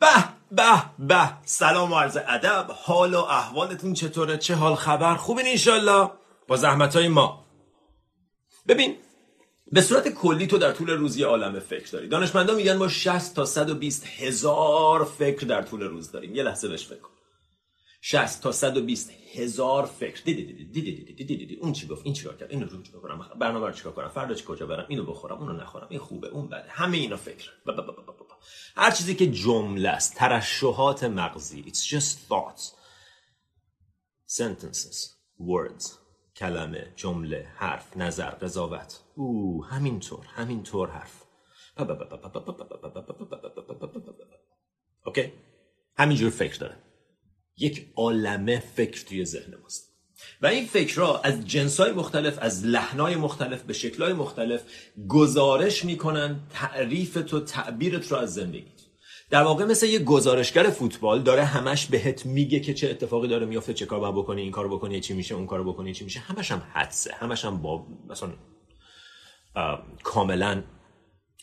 به به به. سلام و عرض ادب. حال و احوالتون چطوره؟ چه حال خبر؟ خوبین انشالله با زحمت های ما. ببین به صورت کلی تو در طول روز یه عالم فکر داری. دانشمندا میگن ما 60 تا 120 هزار فکر در طول روز داریم. یه لحظه بهش فکر کن. 60 تا 120 هزار فکر دیدی دیدی دیدی دیدی دیدی دیدی اون چی گفت این چیکار کرد اینو رو چیکار کنم برنامه رو چیکار کنم فردا چی کجا برم اینو بخورم اونو نخورم این خوبه اون بده همه اینا فکر هر چیزی که جمله است ترشحات مغزی it's just thoughts sentences words کلمه جمله حرف نظر قضاوت او همینطور همینطور حرف اوکی همینجور فکر داره یک عالمه فکر توی ذهن ماست. و این فکرها از جنسای مختلف از لحنای مختلف به شکلهای مختلف گزارش می‌کنن تعریف تو تعبیرت رو از زندگی. در واقع مثل یه گزارشگر فوتبال داره همش بهت میگه که چه اتفاقی داره میفته چه کار باید بکنی این کار بکنی چی میشه اون کار بکنی چی میشه. همش هم حدسه همش هم با مثلا کاملا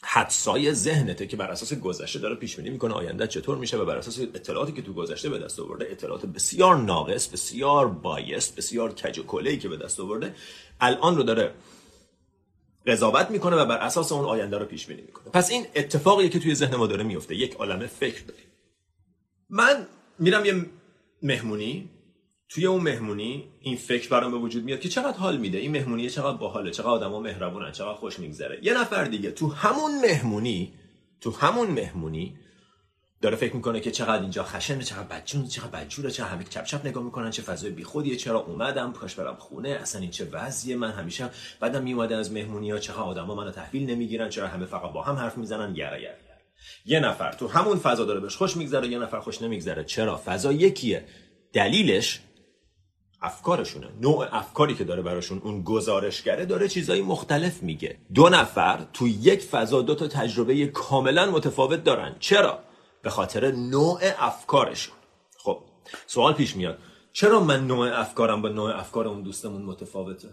حدسای ذهنته که بر اساس گذشته داره پیش بینی می‌کنه آینده چطور میشه و بر اساس اطلاعاتی که تو گذشته به دست آورده اطلاعات بسیار ناقص بسیار بایست بسیار کج و که به دست آورده الان رو داره قضاوت می‌کنه و بر اساس اون آینده رو پیش بینی می‌کنه. پس این اتفاقی که توی ذهن ما داره میفته یک عالمه فکر داریم. من میرم یه مهمونی توی اون مهمونی این فکر برام به وجود میاد که چقدر حال میده. این مهمونی چقدر باحاله چقدر آدما مهربونن چقدر خوش میگذره. یه نفر دیگه تو همون مهمونی تو همون مهمونی داره فکر می‌کنه که چقدر اینجا خشنه چقدر بدجون چقدر بدجوره چقدر همه چپ چپ نگاه می‌کنن چه فضای بیخودیه چرا اومدم کاش برم خونه اصلا این چه وضعیه من همیشه بعدم میومدن از مهمونی ها چقدر آدما منو تحویل نمی‌گیرن چرا همه فقط با هم حرف می‌زنن یره یه نفر تو همون فضا داره بهش خوش میگذره یه نفر خوش نمیگذره. چرا؟ فضا یکیه. دلیلش افکارشونه. نوع افکاری که داره براشون اون گزارشگره داره چیزایی مختلف میگه. دو نفر تو یک فضا دو تا تجربه کاملا متفاوت دارن. چرا؟ به خاطر نوع افکارشون. خب سوال پیش میاد. چرا من نوع افکارم با نوع افکار اون دوستمون متفاوته؟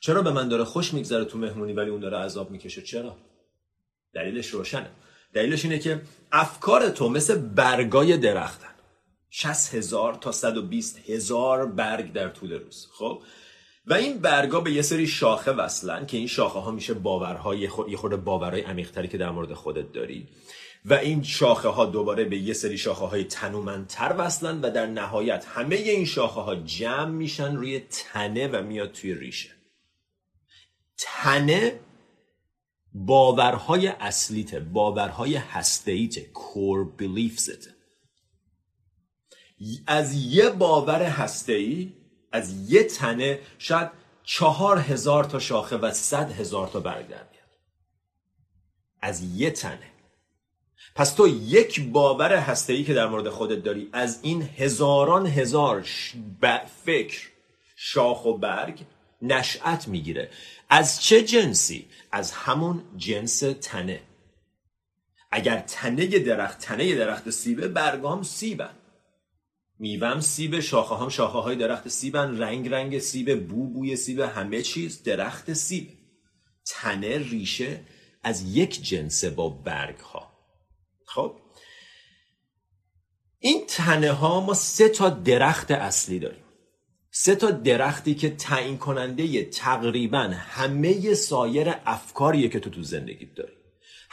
چرا به من داره خوش میگذره تو مهمونی ولی اون داره عذاب می‌کشه؟ چرا؟ دلیلش روشنه. دلیلش اینه که افکار تو مثل برگای درختن 60 هزار تا 120 هزار برگ در طول روز. خب؟ و این برگا به یه سری شاخه وصلن که این شاخه ها میشه باورهای یه خورده باورهای عمیقتری که در مورد خودت داری. و این شاخه ها دوباره به یه سری شاخه های تنومندتر وصلن و در نهایت همه این شاخه ها جمع میشن روی تنه و میاد توی ریشه. تنه باورهای اصلیته باورهای هستهیته کور beliefsته. از یه باور هستهی از یه تنه شاید چهار هزار تا شاخه و صد هزار تا برگ در میاد از یه تنه. پس تو یک باور هسته‌ای که در مورد خودت داری از این هزاران هزار فکر شاخ و برگ نشأت می‌گیره. از چه جنسی؟ از همون جنس تنه. اگر تنه درخت تنه درخت سیبه برگام سیبن. میوم سیب شاخه هم شاخه های درخت سیبن رنگ رنگ سیب بو بوی سیب همه چیز درخت سیب. تنه ریشه از یک جنس با برگ ها خب؟ این تنه ها ما سه تا درخت اصلی داریم. سه تا درختی که تعیین کننده تقریبا همه سایر افکاریه که تو تو زندگیت داری.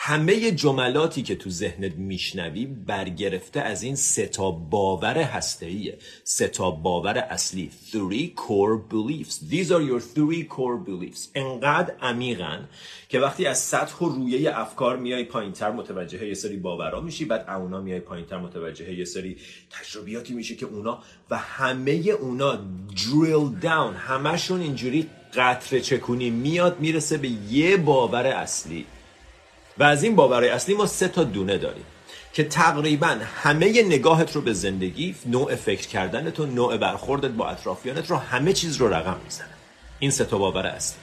همه جملاتی که تو ذهنت میشنوی برگرفته از این سه تا باور هسته‌ایه. سه تا باور اصلی. Three core beliefs. These are your three core beliefs. انقدر عمیقن که وقتی از سطح و رویه افکار میای پایینتر متوجه یه سری باورا میشی بعد اونا میای پایینتر متوجه یه سری تجربیاتی میشی که اونا و همه اونا drill down. همشون اینجوری قطره چکونی میاد می‌رسه به یه باور اصلی. و از این باورهای اصلی ما سه تا دونه داریم که تقریبا همه نگاهت رو به زندگی نوع فکر کردنت و نوع برخوردت با اطرافیانت رو همه چیز رو رقم می‌زنه. این سه تا باور اصلی.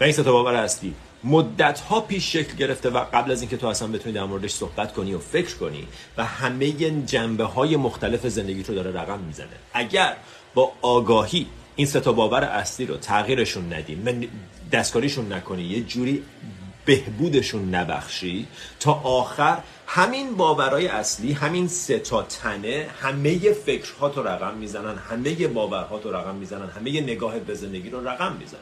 و این سه تا باور اصلی مدت ها پیش شکل گرفته و قبل از اینکه تو اصلا بتونی در موردش صحبت کنی و فکر کنی و همه جنبه های مختلف زندگی رو داره رقم می‌زنه. اگر با آگاهی این سه تا باور اصلی رو تغییرشون ندیم دستکاریشون نکنی یه جوری بهبودشون نبخشی تا آخر همین باورهای اصلی همین سه تا تنه همه فکرها تو رقم می‌زنن همه باورها تو رقم می‌زنن همه نگاهت به زندگی رو رقم می‌زنن.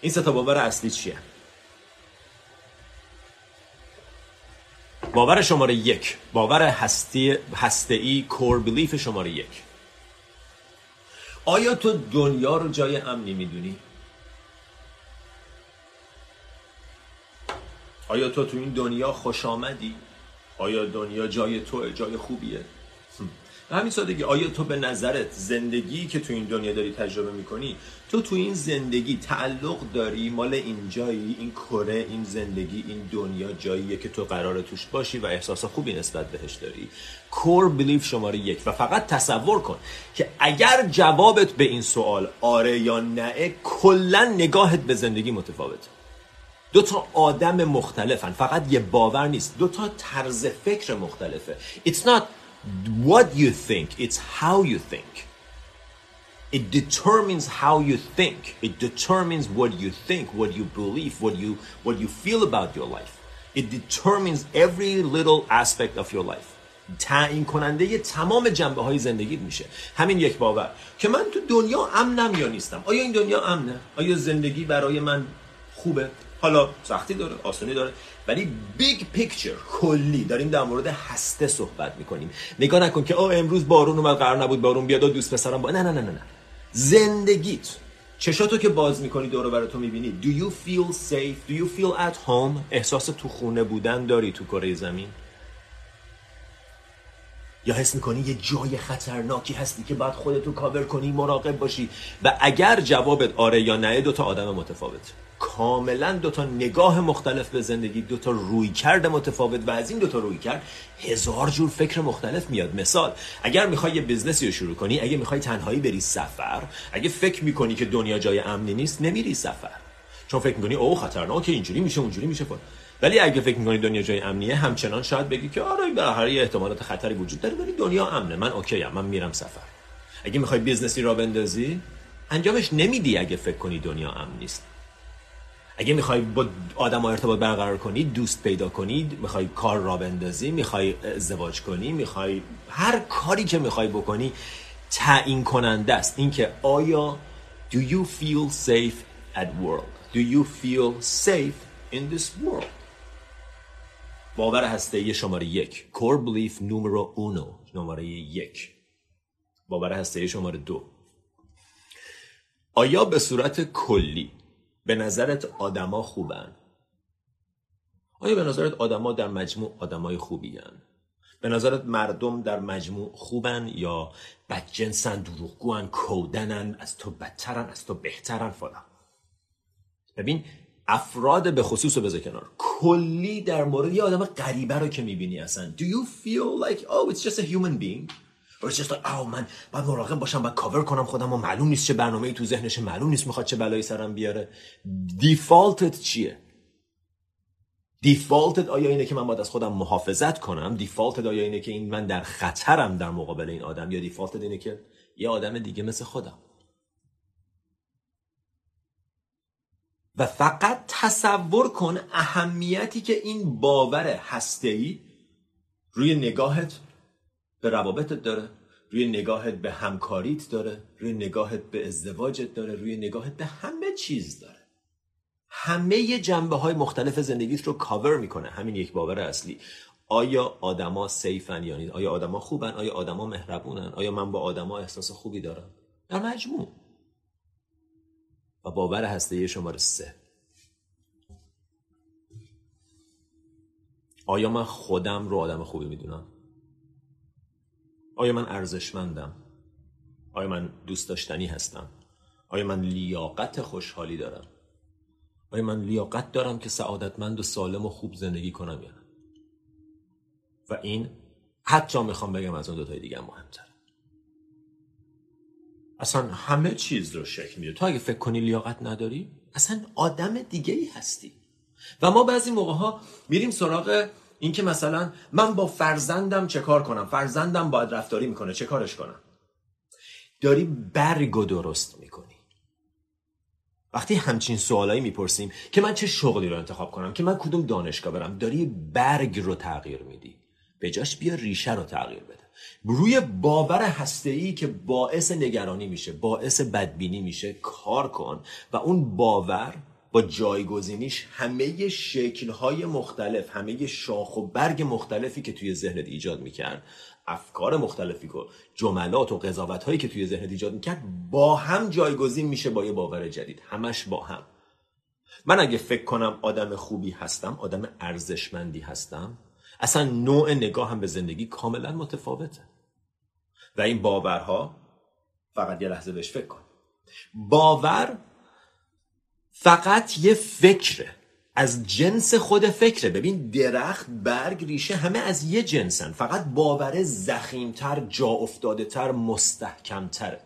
این سه تا باور اصلی چیه؟ باور شماره یک باور هستی هسته ای کور بلیف شماره یک. آیا تو دنیا رو جای امنی می‌دونی؟ آیا تو تو این دنیا خوش آمدی؟ آیا دنیا جای تو جای خوبیه؟ به همین سادگی آیا تو به نظرت زندگی که تو این دنیا داری تجربه می‌کنی تو تو این زندگی تعلق داری مال این جایی این کره این زندگی این دنیا جاییه که تو قرار توش باشی و احساس خوبی نسبت بهش داری کور بلیف شماره یک و فقط تصور کن که اگر جوابت به این سوال آره یا نه کلا نگاهت به زندگی متفاوته دو تا آدم مختلفن فقط یه باور نیست دو تا طرز فکر مختلفه It's not what you think, it's how you think. It determines how you think. It determines what you think, what you believe, what you what you feel about your life. It determines every little aspect of your life. تعیین کننده تمام جنبه های زندگی میشه همین یک باور که من تو دنیا امنم یا نیستم آیا این دنیا امنه آیا زندگی برای من خوبه حالا سختی داره آسانی داره. ولی big picture کلی. داریم در مورد هسته صحبت می‌کنیم. نگاه نکن که آه امروز بارون اومد قرار نبود بارون بیاد و دوست پسرم با نه نه نه نه نه. زندگیت. چشاتو که باز می‌کنی دور و برتو می‌بینی. Do you feel safe? Do you feel at home? احساس تو خونه بودن داری تو کره زمین؟ یا حس می‌کنی یه جای خطرناکی هستی که باید خودتو کاور کنی مراقب باشی؟ و اگر جوابت آره یا نه دو تا آدم متفاوت. کاملا دو تا نگاه مختلف به زندگی دو تا روی کرد متفاوت و از این دو تا روی کرد هزار جور فکر مختلف میاد. مثال اگر می‌خوای یه بزنسی رو شروع کنی اگه می‌خوای تنهایی بری سفر اگه فکر می‌کنی که دنیا جای امنی نیست نمیری سفر. چون فکر می‌کنی او خطرناکه اینجوری میشه اونجوری میشه فن. ولی اگه فکر می‌کنی دنیا جای امنیه همچنان شاید بگی که آره هر احتمالات خطری وجود داره ولی دنیا امنه. من okay من میرم سفر. اگه می‌خوای business ی راه بندازی انجامش نمیدی اگه فکر کنی دنیا امن نیست. اگه می‌خوای با آدم ارتباط برقرار کنی دوست پیدا کنی می‌خوای کار راه بندازی می‌خوای ازدواج کنی می‌خوای هر کاری که می‌خوای بکنی تعیین کننده است. اینکه آیا do you feel safe at work? Do you feel safe in this world? باور هسته شماره یک. Core belief numero uno. شماره یک. باور هسته شماره دو. آیا به صورت کلی به نظرت آدما خوبن؟ آیا به نظرت آدما در مجموع آدمای خوبی هن؟ به نظرت مردم در مجموع خوبن یا بدجنسن دروغگوان کودنن از تو بدترن از تو بهترن فلان؟ ببین افراد به خصوص رو بذار کنار. کلی در مورد یه آدم غریبه رو که می‌بینی اصلا. Do you feel like oh it's just a human being? Just like oh من باید مراقب باشم باید کاور کنم خودم و معلوم نیست چه برنامه ای تو ذهنش معلوم نیست می‌خواد چه بلایی سرم بیاره. default ت چیه؟ default ت آیا اینه که من باید از خودم محافظت کنم؟ default ت آیا اینه که این من در خطرم در مقابل این آدم؟ یا default ت اینه که یه آدم دیگه مثل خودم؟ و فقط تصور کن اهمیتی که این باور هسته‌ای روی نگاهت به روابطت داره. روی نگاهت به همکاریت داره روی نگاهت به ازدواجت داره روی نگاهت به همه چیز داره. همه جنبه های مختلف زندگیت رو کاور می‌کنه. همین یک باور اصلی. آیا آدما سیفن یا آیا آدما خوبن؟ آیا آدما مهربونن؟ آیا من با آدما احساس خوبی دارم؟ در مجموع. و باور هسته شماره سه. آیا من خودم رو آدم خوبی می‌دونم؟ آیا من ارزشمندم؟ آیا من دوست داشتنی هستم؟ آیا من لیاقت خوشحالی دارم؟ آیا من لیاقت دارم که سعادتمند و سالم و خوب زندگی کنم یا نه؟ و این حتی می‌خوام بگم از اون دوتای دیگه مهمتر اصلا همه چیز رو شکل میده. تو اگه فکر کنی لیاقت نداری اصلا آدم دیگه ای هستی. و ما بعضی موقع ها میریم سراغ اینکه مثلا من با فرزندم چه کار کنم؟ فرزندم باید رفتاری می‌کنه چه کارش کنم؟ داری برگ و درست می‌کنی. وقتی همچین سوالایی می‌پرسیم که من چه شغلی رو انتخاب کنم که من کدوم دانشگاه برم داری برگ رو تغییر میدی. به جاش بیا ریشه رو تغییر بده. روی باور هسته‌ای که باعث نگرانی میشه باعث بدبینی میشه کار کن. و اون باور با جایگزینیش همه شکلهای مختلف همه شاخ و برگ مختلفی که توی ذهنت ایجاد می‌کرد افکار مختلفی که جملات و قضاوت هایی که توی ذهنت ایجاد می‌کرد با هم جایگزین میشه با یه باور جدید. همش با هم. من اگه فکر کنم آدم خوبی هستم آدم ارزشمندی هستم اصلا نوع نگاه هم به زندگی کاملا متفاوته. و این باورها فقط یه لحظه بهش فکر کن. باور فقط یه فکره. از جنس خود فکره. ببین درخت برگ ریشه همه از یه جنسن. فقط باور زخیمتر جا افتاده تر مستحکمتره.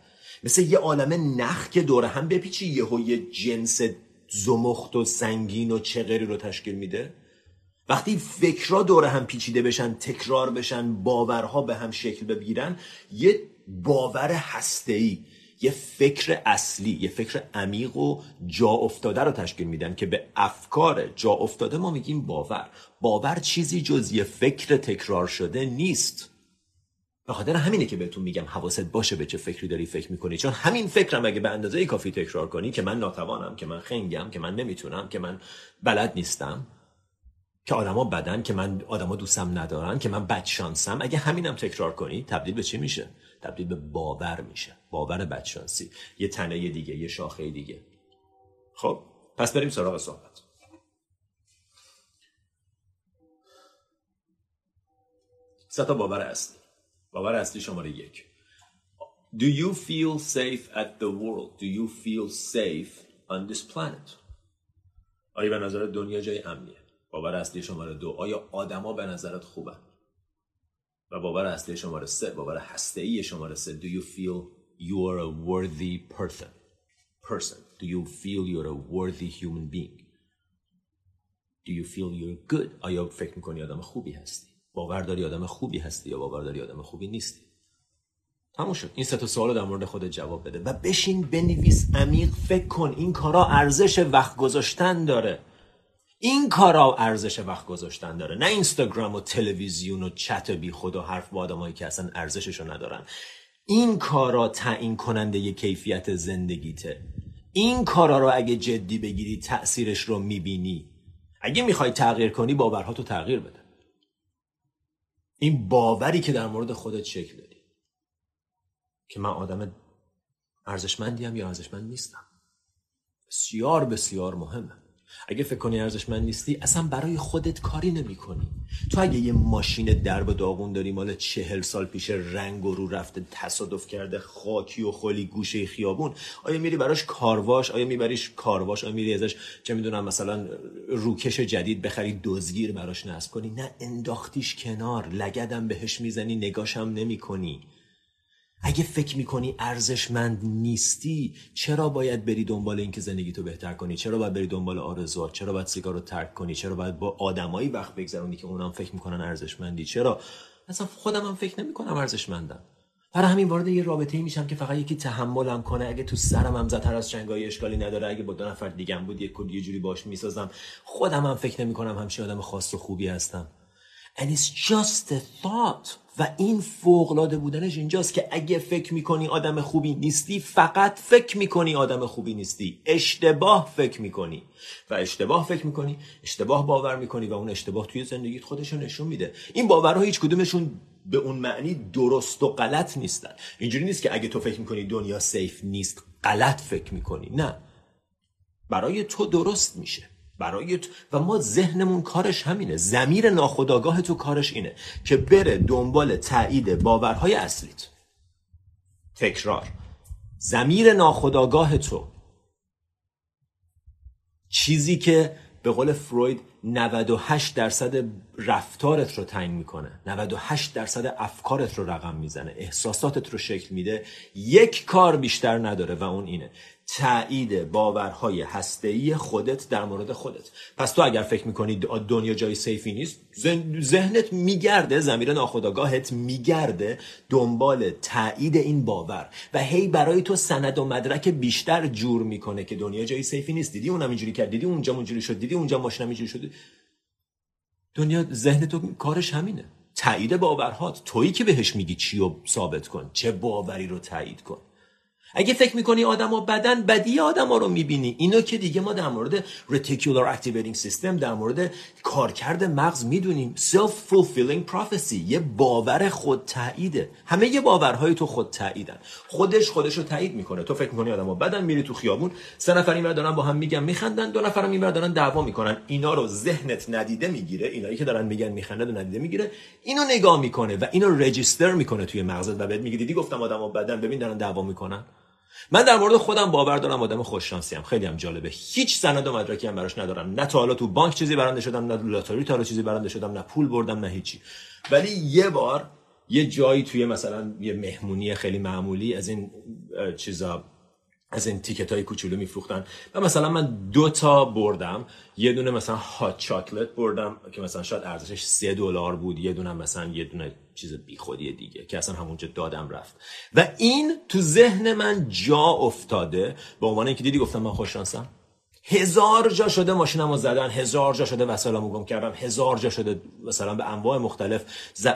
مثل یه عالم نخ که دور هم بپیچی یهو یه جنس زمخت و سنگین و چغری رو تشکیل میده. وقتی فکرها دور هم پیچیده بشن تکرار بشن باورها به هم شکل بگیرن یه باور هسته‌ای. یه فکر اصلی یه فکر عمیق و جا افتاده رو تشکیل میدن که به افکار جا افتاده ما میگیم باور. باور چیزی جز یه فکر تکرار شده نیست. به خاطر همینه که بهتون میگم حواست باشه به چه فکری داری فکر می‌کنی. چون همین فکرم اگه به اندازه کافی تکرار کنی که من ناتوانم که من خنگم که من نمی‌تونم که من بلد نیستم که آدما بدن که من آدما دوستم ندارن که من بدشانسم اگه همینم تکرار کنی تبدیل به چی میشه؟ تبدیل به باور میشه باور بدشانسی یه تنه دیگه یه شاخه دیگه خب پس بریم سراغ صحبت سه تا باور اصلی باور اصلی شماره یک Do you feel safe at the world? Do you feel safe on this planet? آیا به نظر دنیا جای امنیه؟ باور اصلی شماره دو آیا آدما به نظرت خوبن؟ و باور اصلی شماره سه باور هسته ای شماره سه. Do you feel you are a worthy person? Person. Do you feel you're a worthy human being? Do you feel you're good? آیا فکر می‌کنی آدم خوبی هستی؟ باور داری آدم خوبی هستی یا باور داری آدم خوبی نیستی؟ تموم شد. این سه تا سوال در مورد خودت جواب بده و بشین بنویس عمیق. فکر کن این کارا ارزش وقت گذاشتن داره. این کارا ارزش وقت گذاشتن داره. نه اینستاگرام و تلویزیون و چت بی خود و حرف با آدمایی که اصلا ارزششو ندارن. این کارا تعیین کننده ی کیفیت زندگیته. این کارا رو اگه جدی بگیری تأثیرش رو می‌بینی. اگه می‌خوای تغییر کنی باورهاتو تغییر بده. این باوری که در مورد خودت شکل دادی. که من آدم ارزشمندیم یا ارزشمند نیستم. بسیار بسیار مهمه. اگه فکر کنی ارزشمند نیستی اصلا برای خودت کاری نمی کنی تو اگه یه ماشین درب داغون داری مال چهل سال پیش رنگ و رو رفته تصادف کرده خاکی و خالی گوشه خیابون آیا میری براش کارواش؟ آیا میبریش کارواش؟ آیا میری ازش چه می‌دونم مثلا روکش جدید بخری دزگیر براش نصب کنی؟ نه انداختیش کنار لگدم بهش می‌زنی نگاشم نمی کنی اگه فکر می‌کنی ارزشمند نیستی چرا باید بری دنبال اینکه زندگی تو بهتر کنی؟ چرا باید بری دنبال آرزوات چرا باید سیگار رو ترک کنی؟ چرا باید با آدمایی وقت بگذرونی که اونم فکر می‌کنن ارزشمندی؟ چرا؟ اصلا خودم هم فکر نمی‌کنم ارزشمندم. برای همین وارد یه رابطه ای میشم که فقط یکی تحملم کنه. اگه تو سرم هم زدتر از چنگای اشکالی نداره اگه با دو نفر دیگم بود یه جوری باش می‌سازم. خودم هم فکر نمی‌کنم همچین آدم خاص و خوبی هستم. And it's just a thought. و این فوقلاده بودنش اینجاست که اگه فکر می‌کنی آدم خوبی نیستی فقط فکر می‌کنی آدم خوبی نیستی. اشتباه فکر می‌کنی. و اشتباه فکر می‌کنی اشتباه باور می‌کنی و اون اشتباه توی زندگیت خودش نشون میده. این باورها هیچ کدومشون به اون معنی درست و غلط نیستن. اینجوری نیست که اگه تو فکر می‌کنی دنیا سیف نیست غلط فکر می‌کنی. نه. برای تو درست میشه. برای و ما ذهنمون کارش همینه. زمیر ناخداگاه تو کارش اینه که بره دنبال تایید باورهای اصلیت. تکرار. زمیر ناخداگاه تو. چیزی که به قول فروید 98 درصد رفتارت رو تعیین می‌کنه. 98 درصد افکارت رو رقم می‌زنه. احساساتت رو شکل میده. یک کار بیشتر نداره و اون اینه. تایید باورهای هسته‌ای خودت در مورد خودت. پس تو اگر فکر می‌کنی دنیا جای سیفی نیست ذهنت میگرده زمیر ناخودآگاهت میگرده دنبال تایید این باور. و هی برای تو سند و مدرک بیشتر جور می‌کنه که دنیا جای سیفی نیست. دیدی اونم اینجوری کرد؟ دیدی اونجا اونجوری شد؟ دیدی اونجا ماشینم اینجوری شد؟ دنیا ذهن تو کارش همینه. تایید باورهات. تویی که بهش میگی چی رو ثابت کن. چه باوری رو تایید کن. اگه فکر می‌کنی آدما بدن بدی آدما رو می‌بینی. اینو که دیگه ما در مورد reticular activating system در مورد کارکرد مغز می‌دونیم. Self fulfilling prophecy یه باور خود تاییده همه یه باورهای تو خود تاییدن خودش خودش رو تایید می‌کنه. تو فکر می‌کنی آدما بدن میری تو خیابون سه نفر اینور دارن با هم میگن میخندن دو نفرم اینور دارن دعوا می‌کنن. اینا رو ذهنت ندیده می‌گیره. اینایی که دارن میگن میخندن ندیده می‌گیره. اینو نگاه می‌کنه و اینو رجیستر می‌کنه توی مغزت و بهت میگه دیدی گفتم آدما بدن ببین دارن دعوا می‌کنن؟ من در مورد خودم باور دارم آدم خوششانسی ام. خیلی هم جالبه. هیچ سند و مدرکی هم براش ندارم. نه تا حالا تو بانک چیزی برنده شدم نه لاتاری تا حالا چیزی برنده شدم نه پول بردم نه هیچی. ولی یه بار یه جایی توی مثلا یه مهمونی خیلی معمولی از این چیزا از این تیکت های کوچولو میفروختن. و مثلا من دو تا بردم. یه دونه مثلا هات چاکلت بردم که مثلا شاید ارزشش سه دلار بود. یه دونه مثلا یه دونه چیز بیخودی دیگه که اصلا همونجا دادم رفت. و این تو ذهن من جا افتاده. به عنوان اینکه دیدی گفتم من خوششانسم هزار جا شده ماشینمو زدن هزار جا شده وسایلمو گم کردم هزار جا شده مثلا به انواع مختلف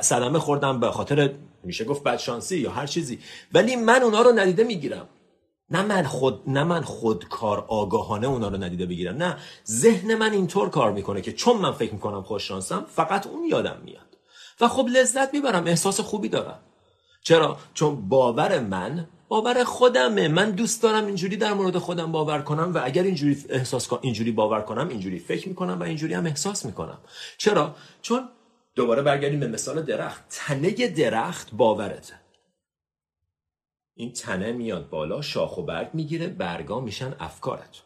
صدمه خوردم. به خاطر میشه گفت بدشانسی یا هر چیزی. ولی من اونا رو ندیده می‌گیرم. نه من خود نه من خودکار آگاهانه اونا رو ندیده بگیرم. نه ذهن من اینطور کار می‌کنه که چون من فکر می‌کنم خوش شانسم فقط اون یادم میاد. و خب لذت می‌برم احساس خوبی دارم. چرا؟ چون باور من باور خودمه. من دوست دارم اینجوری در مورد خودم باور کنم و اگر اینجوری احساس اینجوری باور کنم اینجوری فکر می‌کنم و اینجوری هم احساس می‌کنم. چرا؟ چون دوباره برگردیم به مثال درخت. تنه درخت باورته. این تنه میاد بالا شاخ و برگ می‌گیره برگا میشن افکارت.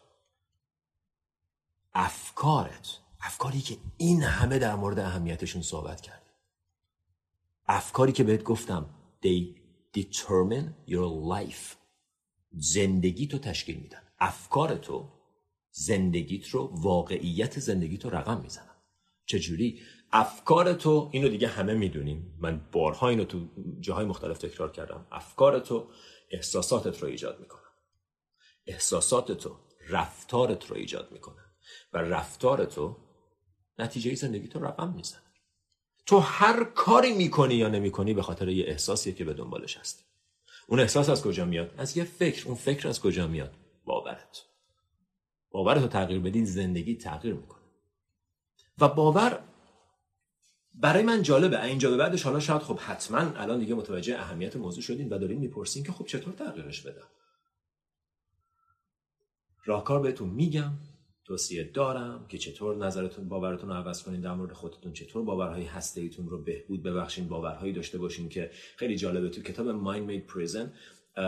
افکارت. افکاری که این همه در مورد اهمیتشون صحبت کرد افکاری که بهت گفتم they determine your life. زندگی تو تشکیل میدن. افکار تو زندگیت رو واقعیت زندگیت رو رقم می‌زنن. چجوری؟ افکار تو اینو دیگه همه می‌دونیم. من بارها اینو تو جاهای مختلف تکرار کردم. افکار تو احساساتت رو ایجاد می‌کنن. احساسات تو رفتارت رو ایجاد می‌کنن. و رفتار تو نتیجه زندگی تو رقم میزن تو هر کاری می‌کنی یا نمی‌کنی به خاطر یه احساسیه که به دنبالش هستی. اون احساس از کجا میاد؟ از یه فکر. اون فکر از کجا میاد؟ باورت. باورت رو تغییر بدی زندگی تغییر می‌کنه. و باور برای من جالبه. اینجا به بعدش حالا شاید خب حتما الان دیگه متوجه اهمیت موضوع شدین و دارین می‌پرسین که خب چطور تغییرش بدم؟ راهکار بهتون میگم توصیه دارم که چطور نظرتون باورتون رو عوض کنین در مورد خودتون چطور باورهای هسته رو بهبود ببخشین باورهایی داشته باشین که خیلی جالبه. تو کتاب Mind Made Prison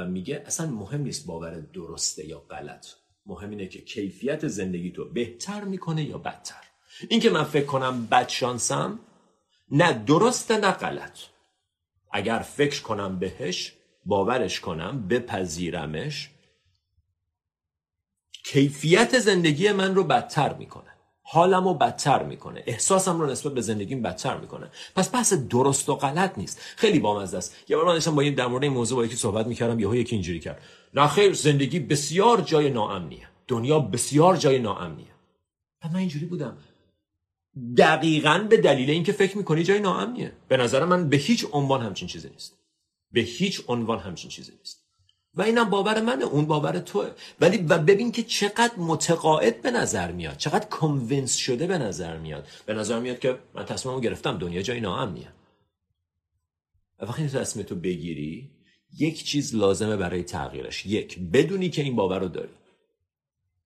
میگه اصلا مهم نیست باور درسته یا غلط. مهم اینه که کیفیت زندگی تو بهتر می‌کنه یا بدتر. اینکه من فکر کنم بد شانسم نه درسته نه غلط. اگر فکر کنم بهش باورش کنم بپذیرمش کیفیت زندگی من رو بدتر می‌کنه. حالم رو بدتر می‌کنه. احساسم رو نسبت به زندگیم بدتر می‌کنه. پس بحث درست و غلط نیست. خیلی بامزه است. یه بار من با این در مورد این موضوع با یکی صحبت می‌کردم یهو یکی اینجوری کرد. نه خیر زندگی بسیار جای ناامنیه. دنیا بسیار جای ناامنیه. من اینجوری بودم. دقیقا به دلیل اینکه فکر می‌کنی جای ناامنیه. به نظر من به هیچ عنوان همچین چیزی نیست. به هیچ عنوان همچین چیزی نیست. و اینم باور منه اون باور توه. ولی و ببین که چقدر متقاعد به نظر میاد چقدر کنوینس شده به نظر میاد. به نظر میاد که من تصمیمو گرفتم دنیا جای ناامنیه. وقتی تصمیم تو بگیری یک چیز لازمه برای تغییرش. یک بدونی که این باور رو داری.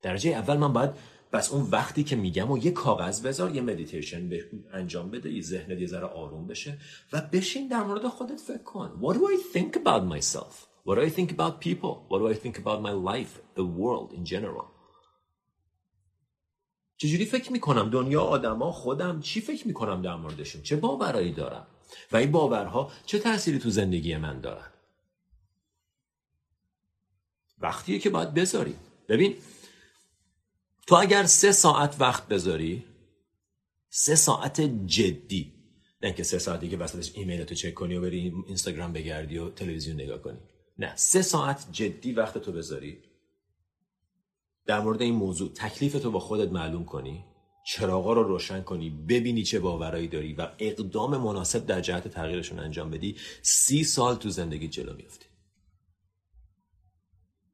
درجه اول من باید پس اون وقتی که میگم و یه کاغذ بذار یه مدیتیشن انجام بده یه ذهنت یه ذره آروم بشه و بشین در مورد خودت فکر کن What do I think about myself? What do I think about people? What do I think about my life? The world in general? چجوری فکر می‌کنم دنیا آدما خودم چی فکر می‌کنم در موردشون چه باورایی دارم و این باورها چه تأثیری تو زندگی من دارن وقتیه که باید بذاری ببین تو اگر سه ساعت وقت بذاری سه ساعت جدی نه که سه ساعت دیگه وسطش ایمیل تو چک کنی و بری اینستاگرام بگردی و تلویزیون نگاه کنی. نه سه ساعت جدی وقت تو بذاری. در مورد این موضوع تکلیف تو با خودت معلوم کنی چراغا رو روشن کنی ببینی چه باورایی داری و اقدام مناسب در جهت تغییرشون انجام بدی سی سال تو زندگی جلو میفتی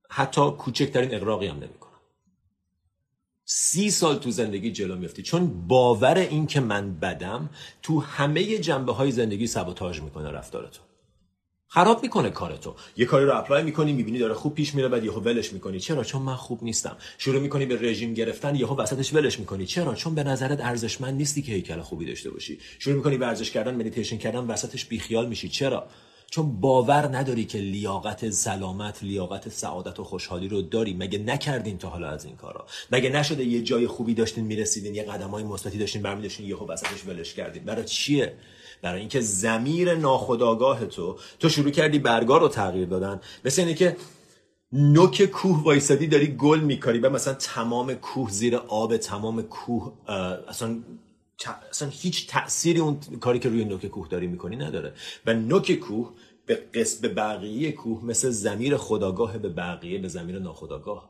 حتی کوچکترین اغراقی هم نمی‌کنم سی سال تو زندگی جلو میفتی. چون باور این که من بدم تو همه جنبه های زندگی sabotage می‌کنه رفتارتو. خراب می‌کنه کارتو. یه کاری رو apply می‌کنی می‌بینی داره خوب پیش میره بعد یهو ولش می‌کنی. چرا؟ چون من خوب نیستم. شروع می‌کنی به رژیم گرفتن یهو وسطش ولش می‌کنی. چرا؟ چون به نظرت ارزشمند نیستی که هیکل خوبی داشته باشی. شروع می‌کنی ورزش کردن مدیتیشن کردن وسطش بیخیال میشی. چرا؟ چون باور نداری که لیاقت سلامت لیاقت سعادت و خوشحالی رو داری. مگه نکردین تا حالا از این کارا؟ مگه نشده یه جای خوبی داشتین می‌رسیدین یه قدم های مثبتی داشتین برمی داشتین یهو وسطش ولش کردین؟ برای چیه؟ برای اینکه زمیر ناخداگاه تو تو شروع کردی برگا رو تغییر دادن. مثل اینه که نوک کوه وایسادی داری گل میکاری و مثلا تمام کوه زیر آب تمام کوه اصلا اصلا هیچ تأثیری اون کاری که روی نوک کوه داری می‌کنی نداره. و نوک کوه به قسم بقیه کوه مثل زمیر خداگاه به بقیه به زمیر ناخداگاه.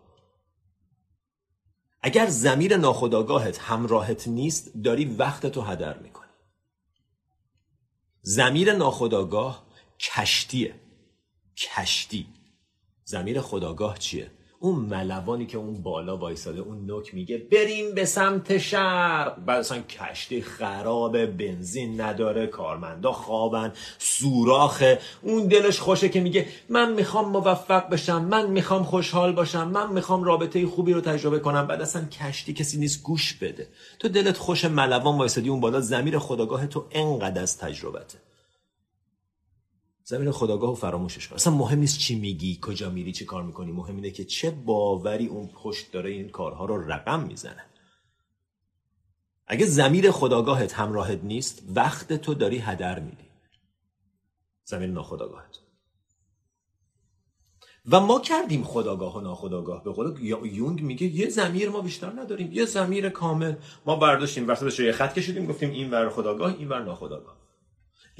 اگر زمیر ناخداگاهت همراهت نیست داری وقت تو هدر می‌کنی. زمیر ناخداگاه کشتیه. کشتی. زمیر خداگاه چیه؟ اون ملوانی که اون بالا وایساده اون نوک میگه بریم به سمت شرق. بعد اصلا کشتی خراب بنزین نداره کارمندا خوابن سوراخه اون دلش خوشه که میگه من می‌خوام موفق بشم من می‌خوام خوشحال باشم من می‌خوام رابطه خوبی رو تجربه کنم. بعد اصلا کشتی کسی نیست گوش بده. تو دلت خوش ملوان وایسادی اون بالا زمیر خداگاه تو انقدر از تجربته. زمین خداگاه و فراموشش کن. اصلا مهم نیست چی میگی کجا میری چی کار می‌کنی. مهم اینه که چه باوری اون پشت داره این کارها رو رقم می‌زنه. اگه زمیر خداگاهت همراهت نیست وقت تو داری هدر میدی. زمین ناخداگاهت. و ما کردیم خداگاه و ناخداگاه. به قول یونگ میگه یه زمیر ما بیشتر نداریم. یه زمیر کامل. ما برداشتیم وقتی یه خط کشیدیم گفتیم این ور خداگاه این ور ناخداگاه.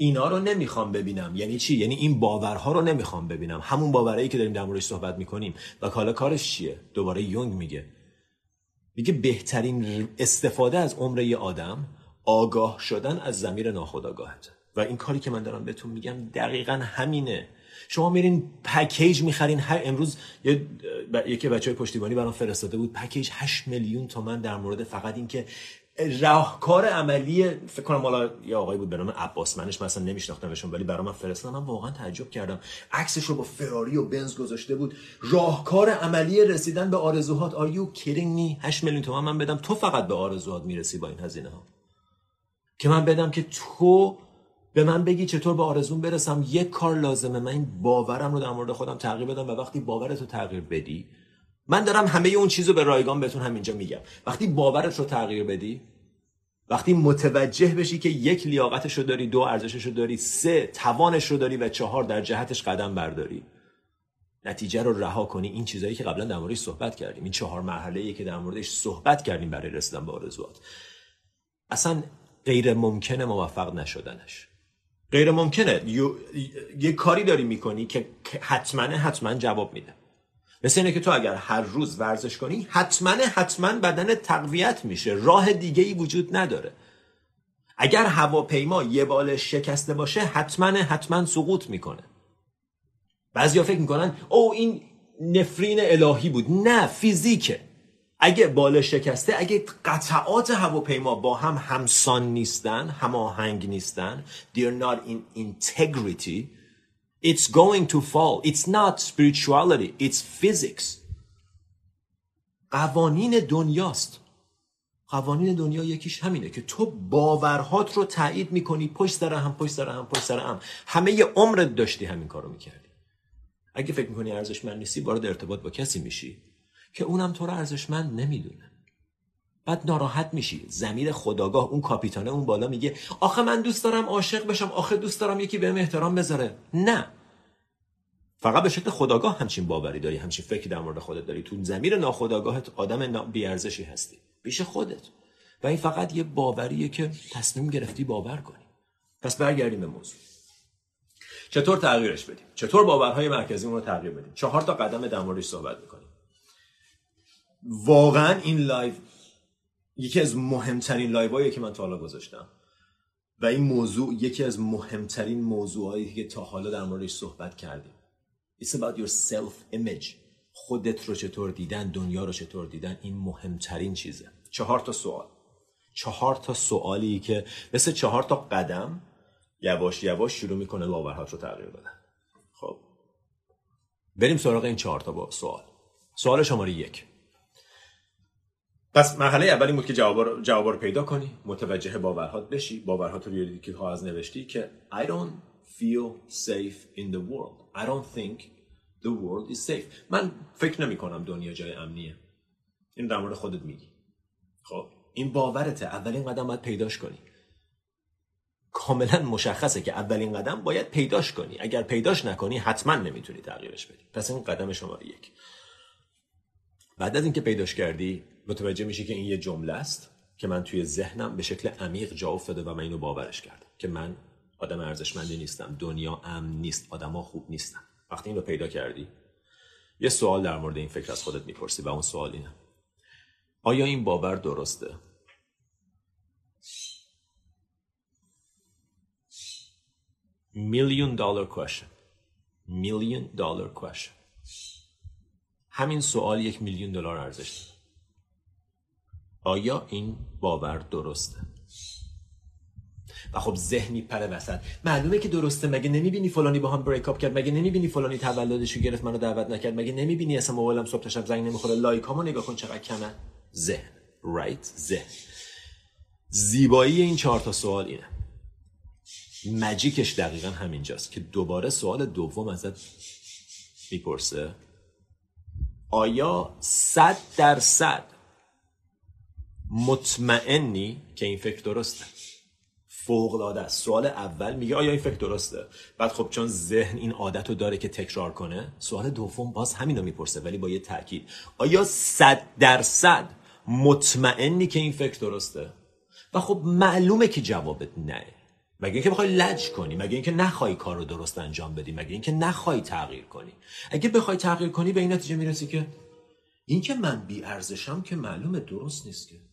اینا رو نمی‌خوام ببینم. یعنی چی؟ یعنی این باورها رو نمی‌خوام ببینم. همون باورایی که داریم در موردش صحبت می‌کنیم. و حالا کارش چیه؟ دوباره یونگ میگه. میگه بهترین استفاده از عمر یه آدم آگاه شدن از زمیر ناخودآگاهت. و این کاری که من دارم بهتون میگم دقیقا همینه. شما میرین پکیج می‌خرین. هر امروز یکی بچه های پشتیبانی برام فرستاده بود. پکیج 8 میلیون تومن در مورد فقط اینکه راهکار عملی فکر کنم حالا یه آقایی بود به نام عباس منش مثلا نمیشناختمشون ولی برام من فرستادم من واقعا تعجب کردم. عکسش رو با فراری و بنز گذاشته بود. راهکار عملی رسیدن به آرزوهات. Are you kidding me? 8 میلیون تومان من بدم. تو فقط به آرزوهات می‌رسی با این هزینه ها که من بدم که تو به من بگی چطور به آرزون برسم. یک کار لازمه. من این باورم رو در مورد خودم تغییر بدم و وقتی باورت رو تغییر بدی من دارم همه اون چیز رو به رایگان بهتون همینجا میگم. وقتی باورت رو تغییر بدی وقتی متوجه بشی که یک لیاقتش رو داری دو ارزشش رو داری سه توانش رو داری و چهار در جهتش قدم برداری. نتیجه رو رها کنی. این چیزهایی که قبلا در موردش صحبت کردیم. این چهار مرحله که در موردش صحبت کردیم برای رسیدن به آرزوات. اصلا غیر ممکنه موفق نشدنش. غیر ممکنه. یه کاری داری می‌کنی که حتما حتما جواب میده. مثل اینه که تو اگر هر روز ورزش کنی حتما حتما بدن تقویت میشه. راه دیگه ای وجود نداره. اگر هواپیما یه بال شکسته باشه حتما حتما سقوط می‌کنه. بعضیا فکر می‌کنن او این نفرین الهی بود. نه فیزیکه. اگه بال شکسته اگه قطعات هواپیما با هم همسان نیستن هماهنگ نیستن they're not in integrity It's going to fall. It's not spirituality. It's physics. قوانین دنیاست. قوانین دنیا یکیش همینه که تو باورهات رو تایید می‌کنی پشت سر هم پشت سر هم پشت سر هم همه ی عمرت داشتی همین کارو می‌کردی اگه فکر می‌کنی ارزشمند نیستی وارد ارتباط با کسی میشی که اونم تو رو ارزشمند نمی‌دونه بعد ناراحت میشی. زمیر خداگاه اون کاپیتانه اون بالا میگه آخه من دوست دارم عاشق بشم آخه دوست دارم یکی بهم احترام بذاره. نه. فقط به شکل خداگاه همچین باوری داری همچین فکری در مورد خودت داری. تو زمیر ناخداگاهت آدم بیارزشی هستی. پیش خودت. و این فقط یه باوریه که تصمیم گرفتی باور کنی. پس برگردیم به موضوع. چطور تغییرش بدیم؟ چطور باورهای مرکزی رو تغییر بدیم؟ چهار تا قدم در موردش صحبت می‌کنیم. واقعا این live یکی از مهمترین live هایی که من تا حالا گذاشتم. و این موضوع یکی از مهمترین موضوعهایی که تا حالا در موردش صحبت کردیم. It's about your self image خودت رو چطور دیدن دنیا رو چطور دیدن این مهمترین چیزه. چهار تا سوال. چهار تا سوالی که مثل چهار تا قدم یواش یواش شروع می‌کنه باورهات رو تغییر بدن. خب. بریم سراغ این چهار تا سوال. سوال شماره یک. پس مرحله اولی بود که جواب رو, جواب رو پیدا کنی. متوجه باورهات بشی. باورهات رو بیاری که کاغذ نوشتی که I don't feel safe in the world. I don't think the world is safe. من فکر نمی کنم دنیا جای امنیه. این در مورد خودت میگی. خب این باورته. اولین قدم باید پیداش کنی. کاملا مشخصه که اولین قدم باید پیداش کنی. اگر پیداش نکنی حتما نمی‌تونی تغییرش بدی. پس این قدم شماره یک. بعد از اینکه پیداش کردی متوجه میشی که این یه جمله است که من توی ذهنم به شکل عمیق جا افتاده و من اینو باورش کردم که من آدم ارزشمندی نیستم دنیا امن نیست آدما خوب نیستن. وقتی اینو پیدا کردی یه سوال در مورد این فکر از خودت می‌پرسی و اون سوال اینه. آیا این باور درسته؟ Million dollar question. Million dollar question. همین سوال یک میلیون دلار ارزش داره. آیا این باور درسته؟ و خب ذهنی پر وسط. معلومه که درسته. مگه نمی‌بینی فلانی با هم بریک اپ کرد؟ مگه نمی‌بینی فلانی تولدشو گرفت منو دعوت نکرد؟ مگه نمی‌بینی اصلا موبایلم صبح تا شب زنگ نمی‌خوره؟ لایک هامو نگاه کن چقدر کمه. ذهن. رایت ذهن. زیبایی این چهار تا سوال اینه. مجیکش دقیقا همینجاست که دوباره سوال دوم ازت می‌پرسه. آیا صد درصد مطمئنی که این فکر درسته. فوق العاده است. سوال اول میگه آیا این فکر درسته؟ بعد خب چون ذهن این عادت رو داره که تکرار کنه سوال دوم باز همین رو می‌پرسه ولی با یه تاکید آیا صد درصد مطمئنی که این فکر درسته؟ و خب معلومه که جوابت نه. مگه اینکه بخوای لج کنی مگه اینکه نخوای کار رو درست انجام بدی مگه اینکه نخوای تغییر کنی. اگه بخوای تغییر کنی به این نتیجه می‌رسی که اینکه من بی ارزشم که معلومه درست نیست که.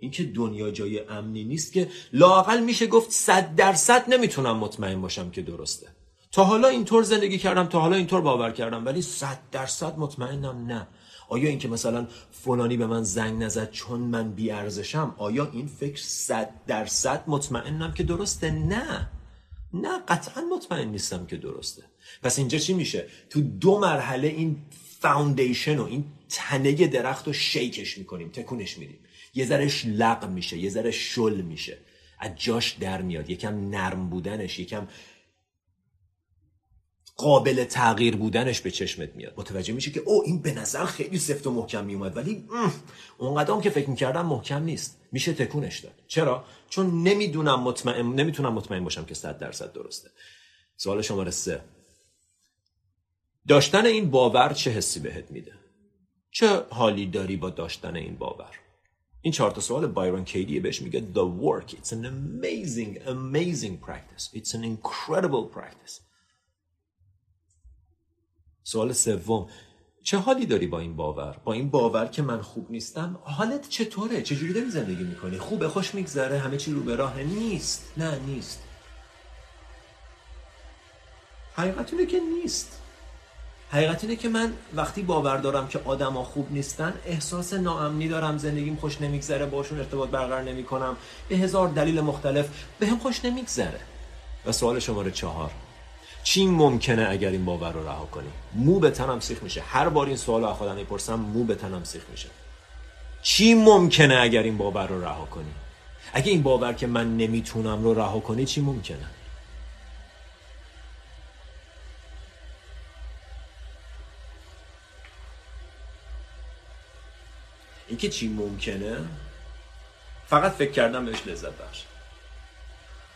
اینکه دنیا جای امنی نیست که لاقل میشه گفت صد درصد نمی‌تونم مطمئن باشم که درسته. تا حالا اینطور زندگی کردم تا حالا اینطور باور کردم ولی صد درصد مطمئنم نه. آیا اینکه مثلا فلانی به من زنگ نزد چون من بی ارزشم آیا این فکر صد درصد مطمئنم که درسته؟ نه. نه قطعا مطمئن نیستم که درسته. پس اینجا چی میشه؟ تو دو مرحله این فاوندیشن و این تنه درخت رو شیکش می‌کنیم تکونش میدیم. یه ذرهش لق میشه یه ذره شل میشه. از جاش در میاد. یکم نرم بودنش یکم قابل تغییر بودنش به چشمت میاد. متوجه میشه که او این به نظر خیلی سفت و محکم میومد ولی اونقدر که فکر می‌کردم محکم نیست. میشه تکونش داد. چرا؟ چون نمی‌دونم مطمئن نمی‌تونم مطمئن باشم که صد درصد درسته. سوال شماره سه. داشتن این باور چه حسی بهت میده؟ چه حالی داری با داشتن این باور؟ این چهار تا سوال بایرون کیدی بهش میگه the work. It's an amazing amazing practice. It's an incredible practice. سوال سوم. چه حالی داری با این باور؟ با این باور که من خوب نیستم؟ حالت چطوره؟ چجوری داری زندگی می‌کنی؟ خوبه خوش میگذره همه چی رو به راه نیست. نه نیست. حقیقت که نیست. حقیقت اینه که من وقتی باور دارم که آدما خوب نیستن احساس ناامنی دارم زندگیم خوش نمیگذره باشون ارتباط برقرار نمی‌کنم به هزار دلیل مختلف به هم خوش نمیگذره. و سوال شماره چهار. چی ممکنه اگر این باور رو رها کنی؟ مو به تنم سیخ میشه. هر بار این سوال رو خودم می‌پرسم مو به تنم سیخ میشه. چی ممکنه اگر این باور رو رها کنی؟ اگه این باور که من نمی‌تونم رو رها کنی چی ممکنه؟ اینکه چی ممکنه؟ فقط فکر کردم بهش لذت بخش.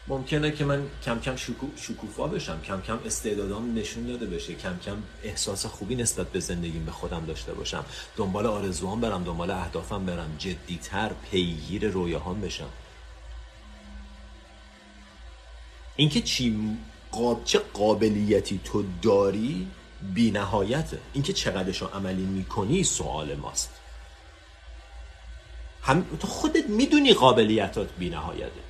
ممکنه که من کم کم شکو... شکوفا بشم کم کم استعدادام نشون داده بشه کم کم احساس خوبی نسبت به زندگیم به خودم داشته باشم. دنبال آرزوام برم دنبال اهدافم برم جدیتر پیگیر رویاهام بشم. اینکه چی قاب... چه قابلیتی تو داری بی نهایته اینکه چقدرش رو عملی می‌کنی سوال ماست. هم... تو خودت می‌دونی قابلیتات بی نهایته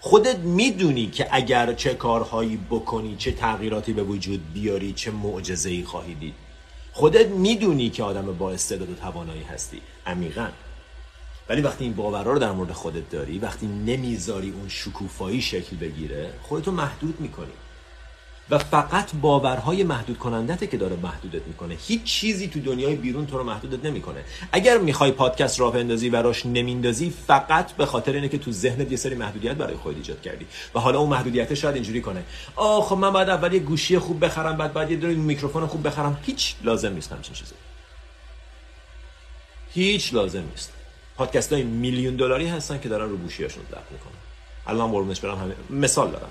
خودت می‌دونی که اگر چه کارهایی بکنی چه تغییراتی به وجود بیاری چه معجزه‌ای خواهی دید. خودت می‌دونی که آدم با استعداد و توانایی هستی. عمیقا. ولی وقتی این باورها رو در مورد خودت داری وقتی نمی‌ذاری اون شکوفایی شکل بگیره خودتو محدود می‌کنی. و فقط باورهای محدود کنندته که داره محدودت می‌کنه. هیچ چیزی تو دنیای بیرون تو رو محدودت نمی‌کنه. اگر می‌خوای پادکست راه اندازی براش نمیندازی فقط به خاطر اینه که تو ذهنت یه سری محدودیت برای خودت ایجاد کردی. و حالا اون محدودیت شاید اینجوری کنه. آه خب من بعد اول یه گوشی خوب بخرم بعد بعد یه دونه میکروفون خوب بخرم. هیچ لازم نیست همچین چیزی. هیچ لازم نیست. پادکست های میلیون دلاری هستن که دارن رو گوشیاشون ضبط می‌کنن. الان قربونش برم همه مثال دارم.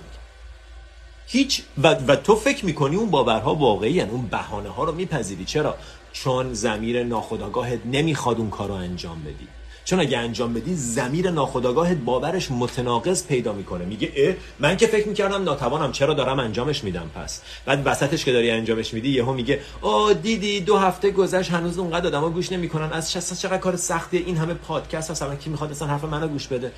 هیچ و, و تو فکر می‌کنی اون باورها واقعی اون بهانه ها رو میپذیری. چرا؟ چون زمیر ناخداگاهت نمی‌خواد اون کار رو انجام بدی. چون اگه انجام بدی زمیر ناخداگاهت باورش متناقض پیدا می‌کنه. میگه اه من که فکر می‌کردم ناتوانم چرا دارم انجامش میدم پس؟ بعد وسطش که داری انجامش میدی یهو میگه آ دیدی دو هفته گذشت هنوز اونقدر آدما گوش نمی‌کنن. از چقدر کار سختیه این همه پادکست هست. کی می‌خواد اصلا حرف منو گوش بده؟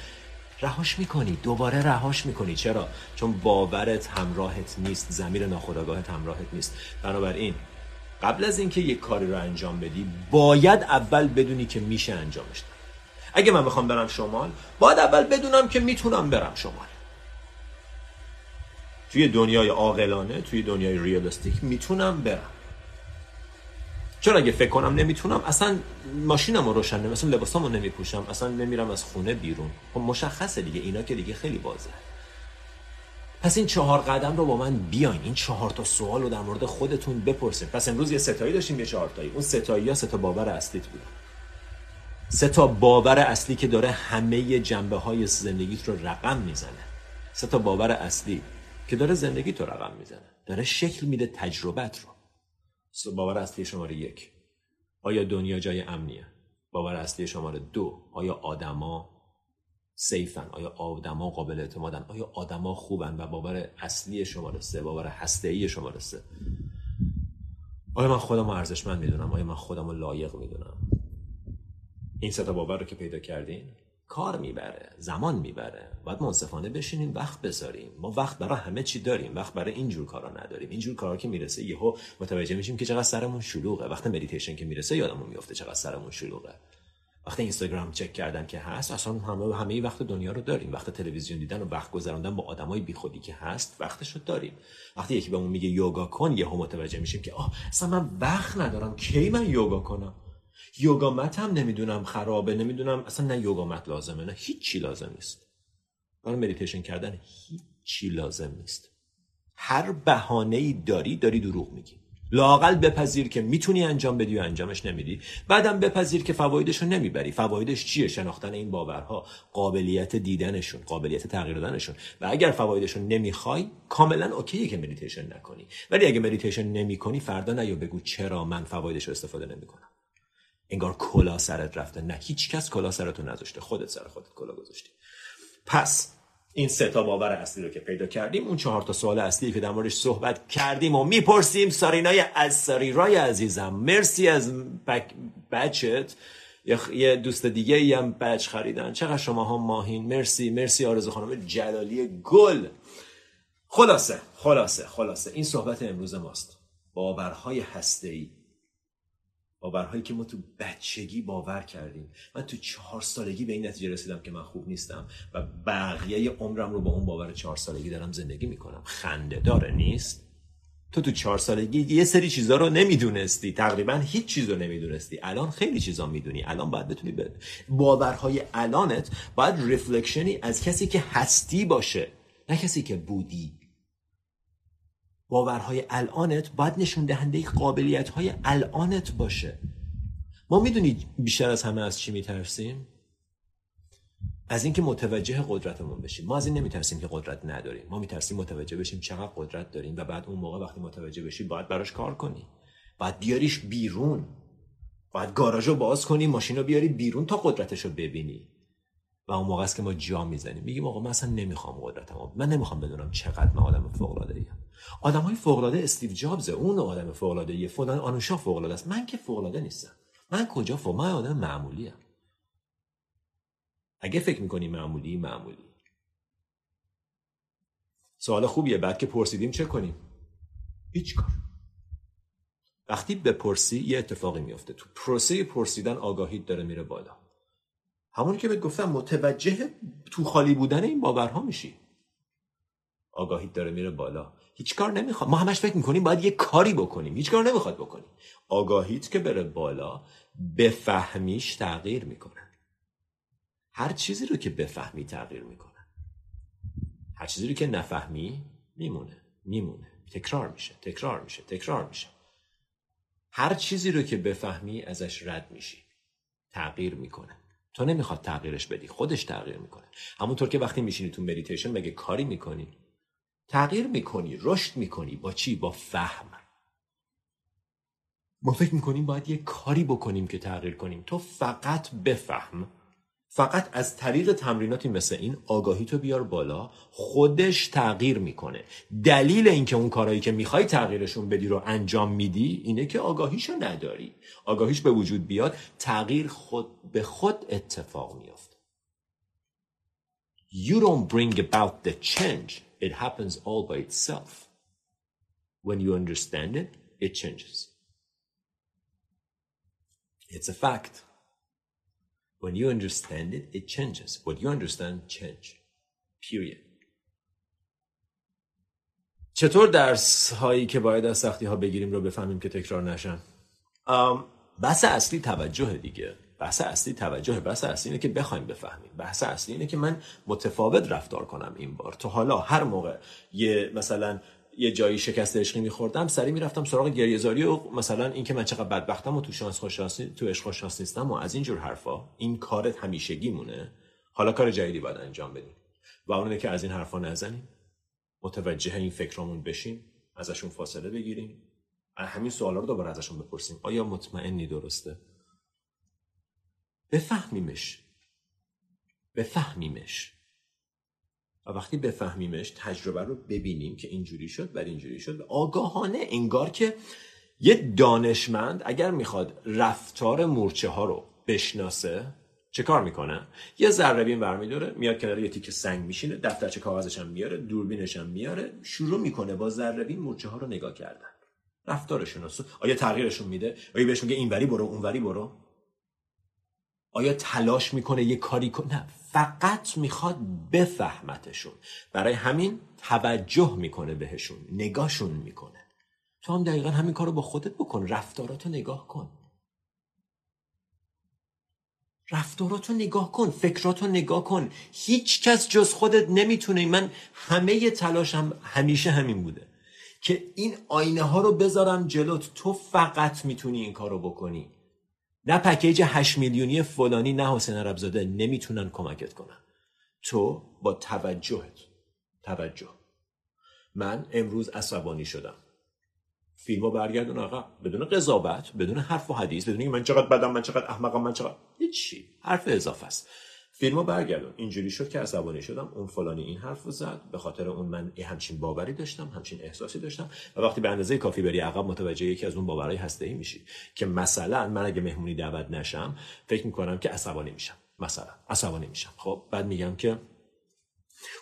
رهاش می‌کنی دوباره رهاش می‌کنی. چرا؟ چون باورت همراهت نیست زمیر ناخودآگاهت همراهت نیست. بنابراین قبل از اینکه یک کاری رو انجام بدی باید اول بدونی که میشه انجامش داد. اگه من بخوام برم شمال باید اول بدونم که می‌تونم برم شمال. توی دنیای عاقلانه توی دنیای ریالستیک می‌تونم برم. چون اگه فکر کنم نمی‌تونم؟ اصلا ماشینم رو روشن نمیسم لباسامو نمیپوشم اصلا نمیرم از خونه بیرون. خب مشخصه دیگه اینا که دیگه خیلی بازه. پس این چهار قدم رو با من بیاین. این چهار تا سوال رو در مورد خودتون بپرسین. پس امروز یه ستایی داشتیم یه چهار تایی. اون ستایی ها سه تا باور اصلیت بود سه تا باور اصلی که داره همه جنبه های زندگیت رو رقم می‌زنه. سه تا باور اصلی که داره زندگیت رو رقم می‌زنه. داره شکل میده تجربت رو. باور اصلی شماره یک. آیا دنیا جای امنیه؟ باور اصلی شماره دو آیا آدما safe ن؟ آیا آدما قابل اعتمادن؟ آیا آدما خوبن؟ و باور اصلی شماره سه باور هسته ای شماره سه. آیا من خودم ارزشمند می‌دونم؟ آیا من خودم رو لایق می‌دونم؟ این سه تا باور رو که پیدا کردین؟ کار می‌بره زمان می‌بره. باید منصفانه بشینیم وقت بذاریم. ما وقت برای همه چی داریم وقت برای اینجور کارا نداریم. اینجور کارا که می‌رسه یهو متوجه میشیم که چقدر سرمون شلوغه. وقت مدیتیشن که می‌رسه یادمون میفته چقدر سرمون شلوغه. وقتی اینستاگرام چک کردن که هست اصلا همه همه وقت دنیا رو داریم. وقت تلویزیون دیدن و وقت گذراندن با آدمای بیخودی که هست وقتش رو داریم. وقتی یکی بهمون میگه یوگا کن یهو متوجه میشیم که آه اصلا من وقت ندارم. کی من یوگا کنم؟ یوگا مت هم نمی‌دونم خرابه نمی‌دونم اصلا نه یوگا مت لازمه نه هیچی لازم نیست. برای مدیتیشن کردن هیچی لازم نیست. هر بهانه ای داری داری دروغ میگی. لاقل بپذیر که می‌تونی انجام بدی و انجامش نمیدی. بعدم بپذیر که فوایدش رو نمی‌بری. فوایدش چیه؟ شناختن این باورها قابلیت دیدنشون قابلیت تغییر دادنشون. و اگر فوایدش رو نمی‌خوای کاملا okay ه که مدیتیشن نکنی. ولی اگه مدیتیشن نمی‌کنی فردا نیا بگو چرا من فوایدش رو استفاده نمی‌کنم. انگار کلاه سرت رفته. نه هیچ کس کلاه سرتو نذاشته. خودت سر خودت کلاه گذاشتی. پس این سه تا باور اصلی رو که پیدا کردیم اون چهار تا سوال اصلی که در موردش صحبت کردیم و می‌پرسیم سارینای از ساریرای عزیزم. مرسی از بک بچت یه دوست دیگه ای هم بچ خریدن. چقدر شما هم ماهین. مرسی مرسی آرزو خانم جلالی گل. خلاصه خلاصه خلاصه. این صحبت امروز ماست. باورهای هسته‌ای. باورهایی که ما تو بچگی باور کردیم. من تو چهار سالگی به این نتیجه رسیدم که من خوب نیستم و بقیه عمرم رو با اون باور چهار سالگی دارم زندگی می‌کنم. خنده داره نیست؟ تو تو چهار سالگی یه سری چیزا رو نمی‌دونستی. تقریبا هیچ چیز رو نمی‌دونستی. الان خیلی چیزا می‌دونی. الان باید بتونی به باورهای الانت باید ریفلکشنی از کسی که هستی باشه. نه کسی که بودی. باورهای الانت باید نشون دهنده قابلیت های الانت باشه. ما می‌دونید بیشتر از همه از چی میترسیم؟ از اینکه متوجه قدرتمون بشیم. ما از این نمیترسیم که قدرت نداریم. ما میترسیم متوجه بشیم چقدر قدرت داریم و بعد اون موقع وقتی متوجه بشی باید براش کار کنی. باید بیاریش بیرون. باید گاراژو باز کنی ماشین رو بیاری بیرون تا قدرتش رو ببینی. و اون موقع است که ما جا می‌زنیم. میگیم آقا من اصلا نمی‌خوام قدرتم من نمی‌خوام بدونم چقدر من آدم فوق العاده آدم های فوق العاده استیو جابز اون آدم فوق العاده ای فلان آنوشا فوق العاده است. من که فوق العاده نیستم. من کجا فوق من آدم معمولی ام. اگه فکر می‌کنی معمولی معمولی. سوال خوبیه. بعد که پرسیدیم چه کنیم؟ هیچ کار. وقتی بپرسی یه اتفاقی میفته تو پروسه پرسیدن آگاهیت داره میره بالا. همون که بهت گفتم متوجه تو خالی بودن این باورها میشی. آگاهیت داره میره بالا. هیچ کار نمی‌خواد. ما همش فکر می‌کنیم باید یه کاری بکنیم. هیچ کار نمی‌خواد بکنیم. آگاهیت که بره بالا بفهمیش تغییر می‌کنه. هر چیزی رو که بفهمی تغییر می‌کنه. هر چیزی رو که نفهمی میمونه. میمونه. تکرار میشه. تکرار میشه. تکرار میشه. هر چیزی رو که بفهمی ازش رد میشی تغییر می‌کنه. تو نمی‌خواد تغییرش بدی. خودش تغییر می‌کنه. همونطور که وقتی میشینی تو مدیتیشن مگه کاری می‌کنی؟ تغییر می‌کنی رشد می‌کنی با چی؟ با فهم. ما فکر می‌کنیم باید یه کاری بکنیم که تغییر کنیم. تو فقط بفهم. فقط از طریق تمریناتی مثل این آگاهی تو بیار بالا. خودش تغییر می‌کنه. دلیل اینکه اون کارهایی که می‌خوای تغییرشون بدی رو انجام میدی اینه که آگاهیشو نداری. آگاهیش به وجود بیاد تغییر خود به خود اتفاق میافته. You don't bring about the change. it happens all by itself when you understand it it changes it's a fact When you understand it, it changes. What you understand, change. Period. چطور درس هایی که باید از سختی ها بگیریم رو بفهمیم که تکرار نشن؟ بحث اصلی توجه دیگه. بحث اصلی توجه بحث اصلی اینه که بخوایم بفهمیم. بحث اصلی اینه که من متفاوت رفتار کنم این بار. تو حالا هر موقع یه مثلا یه جایی شکست عشقی میخوردم سری می‌رفتم سراغ گریهزاری و مثلا اینکه من چقدر بدبختم و تو شانس خوششانس تو عشق خوششانس نیستم و از این جور حرفا این کارت همیشگی مونه حالا کار جدیدی باید انجام بدیم. و اونه که از این حرفا نزنیم. متوجه این فکرامون بشیم ازشون فاصله بگیریم. همین سوالا رو دوباره ازشون بپرسیم. آیا مطمئنی درسته؟ بفهمیمش. بفهمیمش. و وقتی بفهمیمش تجربه رو ببینیم که اینجوری شد بعد اینجوری شد. آگاهانه انگار که یه دانشمند اگر می‌خواد رفتار مورچه ها رو بشناسه چه کار می‌کنه؟ یه ذره برمیداره میاد کنار یه تیکه سنگ میشینه دفترچه کاغذش هم میاره دوربینش هم میاره شروع می‌کنه با ذره مورچه ها رو نگاه کردن. رفتارشون آیا تغییرشون میده؟ آیا بهش میگه اینوری برو اونوری برو؟ آیا تلاش می‌کنه یه کاری کنه نه فقط می‌خواد بفهمتشون. برای همین توجه می‌کنه بهشون نگاهشون می‌کنه. تو هم دقیقا همین کارو با خودت بکن رفتاراتو نگاه کن. رفتاراتو نگاه کن فکراتو نگاه کن. هیچ کس جز خودت نمی‌تونه. من همه تلاشم همیشه همین بوده. که این آینه ها رو بذارم جلوت. تو فقط می‌تونی این کارو بکنی. نه پکیج 8 میلیونی فلانی نه حسین عربزاده نمی‌تونن کمکت کنن. تو با توجهت توجه. من امروز عصبانی شدم. فیلمو برگردون آقا. بدون قضاوت بدون حرف و حدیث بدون من چقدر بدم من چقدر احمقم من چقدر هیچی. حرف اضافه است. فیلمو برگردون. اینجوری شد که عصبانی شدم. اون فلانی این حرف زد. به خاطر اون من همچین باوری داشتم همچین احساسی داشتم. و وقتی به اندازه کافی بری عقب متوجه یکی از اون باورهای هسته ای میشی که مثلا من اگه مهمونی دعوت نشم فکر می‌کنم که عصبانی میشم. مثلا عصبانی میشم. خب بعد میگم که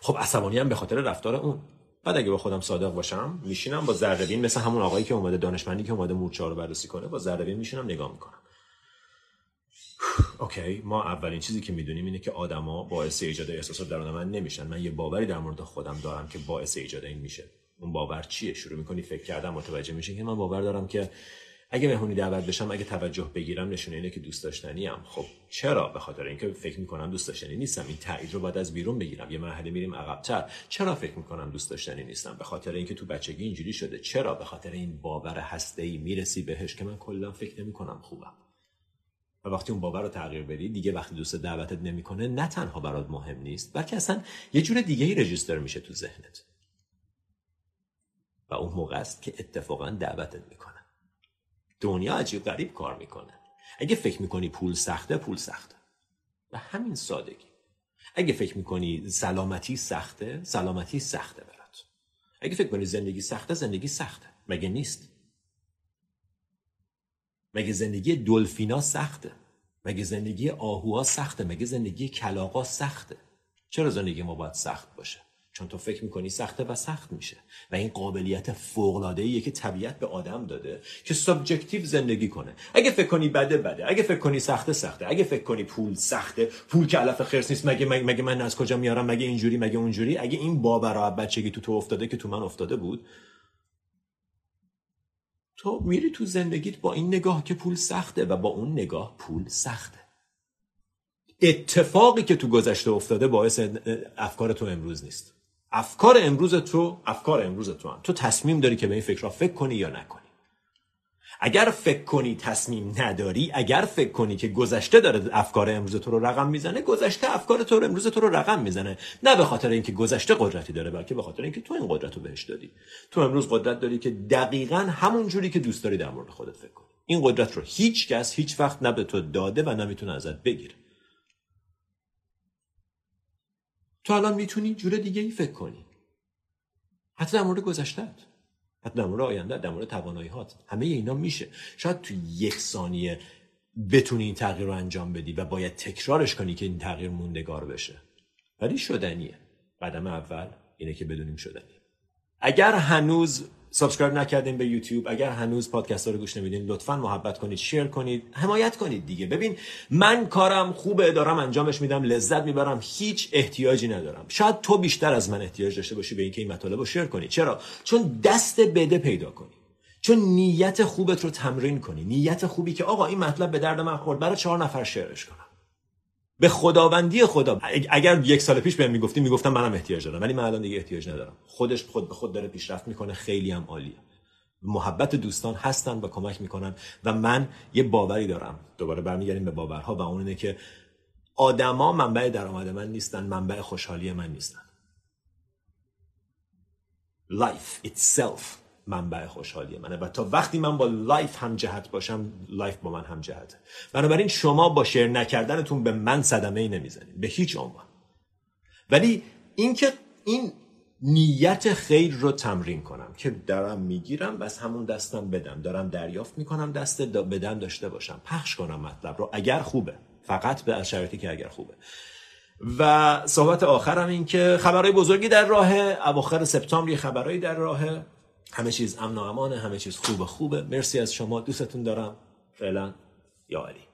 خب عصبانی هم به خاطر رفتار اون. بعد اگه با خودم صادق باشم میشینم با ذره مثل همون آقایی که اومده دانشمندی که اومده مورچه رو بررسی کنه با ذره میشینم نگاه می‌کنم. اوکی ما اولین چیزی که می‌دونیم اینه که آدما باعث ایجاد احساسات درون من نمیشن. من یه باوری در مورد خودم دارم که باعث ایجاد این میشه. اون باور چیه؟ شروع می‌کنی فکر کردن متوجه میشه که من باور دارم که اگه مهمونی دعوت بشم اگه توجه بگیرم نشونه اینه که دوست داشتنی ام خب چرا؟ به خاطر اینکه فکر می‌کنم دوست داشتنی نیستم. این تایید رو باید از بیرون بگیرم. یه مرحله میریم عقبتر. چرا فکر می‌کنم دوست داشتنی نیستم؟ به خاطر اینکه تو بچگی اینجوری شده. چرا؟ به خاطر این باور هسته می‌رسی بهش که من کلا فکر نمی‌کنم خوبم. و وقتی اون باور رو تغییر بدی دیگه وقتی دوست دعوتت نمی‌کنه نه تنها برات مهم نیست بلکه اصلا یه جور دیگه ای رجیستر میشه تو ذهنت. و اون موقع است که اتفاقا دعوتت می‌کنه. دنیا عجیب غریب کار می‌کنه. اگه فکر می‌کنی پول سخته پول سخته. و همین سادگی. اگه فکر می‌کنی سلامتی سخته سلامتی سخته برات. اگه فکر کنی زندگی سخته زندگی سخته. مگه نیست؟ مگه زندگی دلفینا سخته؟ مگه زندگی آهوها سخته؟ مگه زندگی کلاقا سخته؟ چرا زندگی ما باید سخت باشه؟ چون تو فکر می‌کنی سخته و سخت میشه. و این قابلیت فوق که طبیعت به آدم داده که subjective زندگی کنه. اگه فکر کنی بده بده. اگه فکر کنی سخته سخته. اگه فکر کنی پول سخته پول که علف خرس نیست مگه مگه من از کجا میارم؟ مگه اینجوری مگه اونجوری؟ اگه این باور بچگی تو تو افتاده که تو من افتاده بود تو میری تو زندگیت با این نگاه که پول سخته و با اون نگاه پول سخته. اتفاقی که تو گذشته افتاده باعث افکار تو امروز نیست. افکار امروز تو افکار امروز تو هم. تو تصمیم داری که به این فکر را فکر کنی یا نکنی. اگر فکر کنی تصمیم نداری اگر فکر کنی که گذشته داره افکار امروز تو رو رقم می‌زنه گذشته افکار تو رو امروز تو رو رقم می‌زنه. نه به خاطر اینکه گذشته قدرتی داره بلکه به خاطر اینکه تو این قدرت رو بهش دادی. تو امروز قدرت داری که دقیقا همون جوری که دوست داری در مورد خودت فکر کنی. این قدرت رو هیچ کس هیچ وقت نه به تو داده و نمی‌تونه ازت بگیره. تو الان می‌تونی جور دیگه ای فکر کنی. حتی در مورد گذشتهت حتی در مورد آینده در مورد توانایی هات. همه اینا میشه. شاید تو یک ثانیه بتونی این تغییر رو انجام بدی و باید تکرارش کنی که این تغییر موندگار بشه. ولی شدنیه. قدم اول اینه که بدونیم شدنیه. اگر هنوز subscribe نکردین به یوتیوب. اگر هنوز پادکست ها رو گوش نمیدین لطفا محبت کنید share کنید حمایت کنید دیگه. ببین من کارم خوبه دارم انجامش میدم لذت می‌برم هیچ احتیاجی ندارم. شاید تو بیشتر از من احتیاج داشته باشی به اینکه این مطالب رو share کنی. چرا؟ چون دست بده پیدا کنی. چون نیت خوبت رو تمرین کنی. نیت خوبی که آقا این مطلب به درد من خورد برای چهار نفر شیرش کنم. به خداوندی خدا. اگر یک سال پیش بهم می‌گفتی می‌گفتم منم احتیاج دارم. ولی من الان دیگه احتیاج ندارم. خودش خود به خود داره پیشرفت می‌کنه. خیلی هم عالیه. محبت دوستان هستن و کمک می‌کنن و من یه باوری دارم. دوباره برمیگردیم به باورها و اون اینه که آدما منبع درآمد من نیستن منبع خوشحالی من نیستن. Life itself منبع خوشحالی منه. و تا وقتی من با life هم جهت باشم life با من هم جهت بنابراین شما با شیر نکردنتون به من صدمه ای نمی‌زنید. به هیچ عنوان. ولی اینکه این نیت خیر رو تمرین کنم که دارم می‌گیرم بس همون دستم بدم. دارم دریافت می‌کنم دست بدم داشته باشم. پخش کنم مطلب رو اگر خوبه. فقط به شرایطی که اگر خوبه. و صحبت آخرم این که خبرهای بزرگی در راه اواخر سپتامبر خبرهایی در راه همه چیز امن و امانه همه چیز خوبه خوبه. مرسی از شما. دوستتون دارم. فعلا یا علی.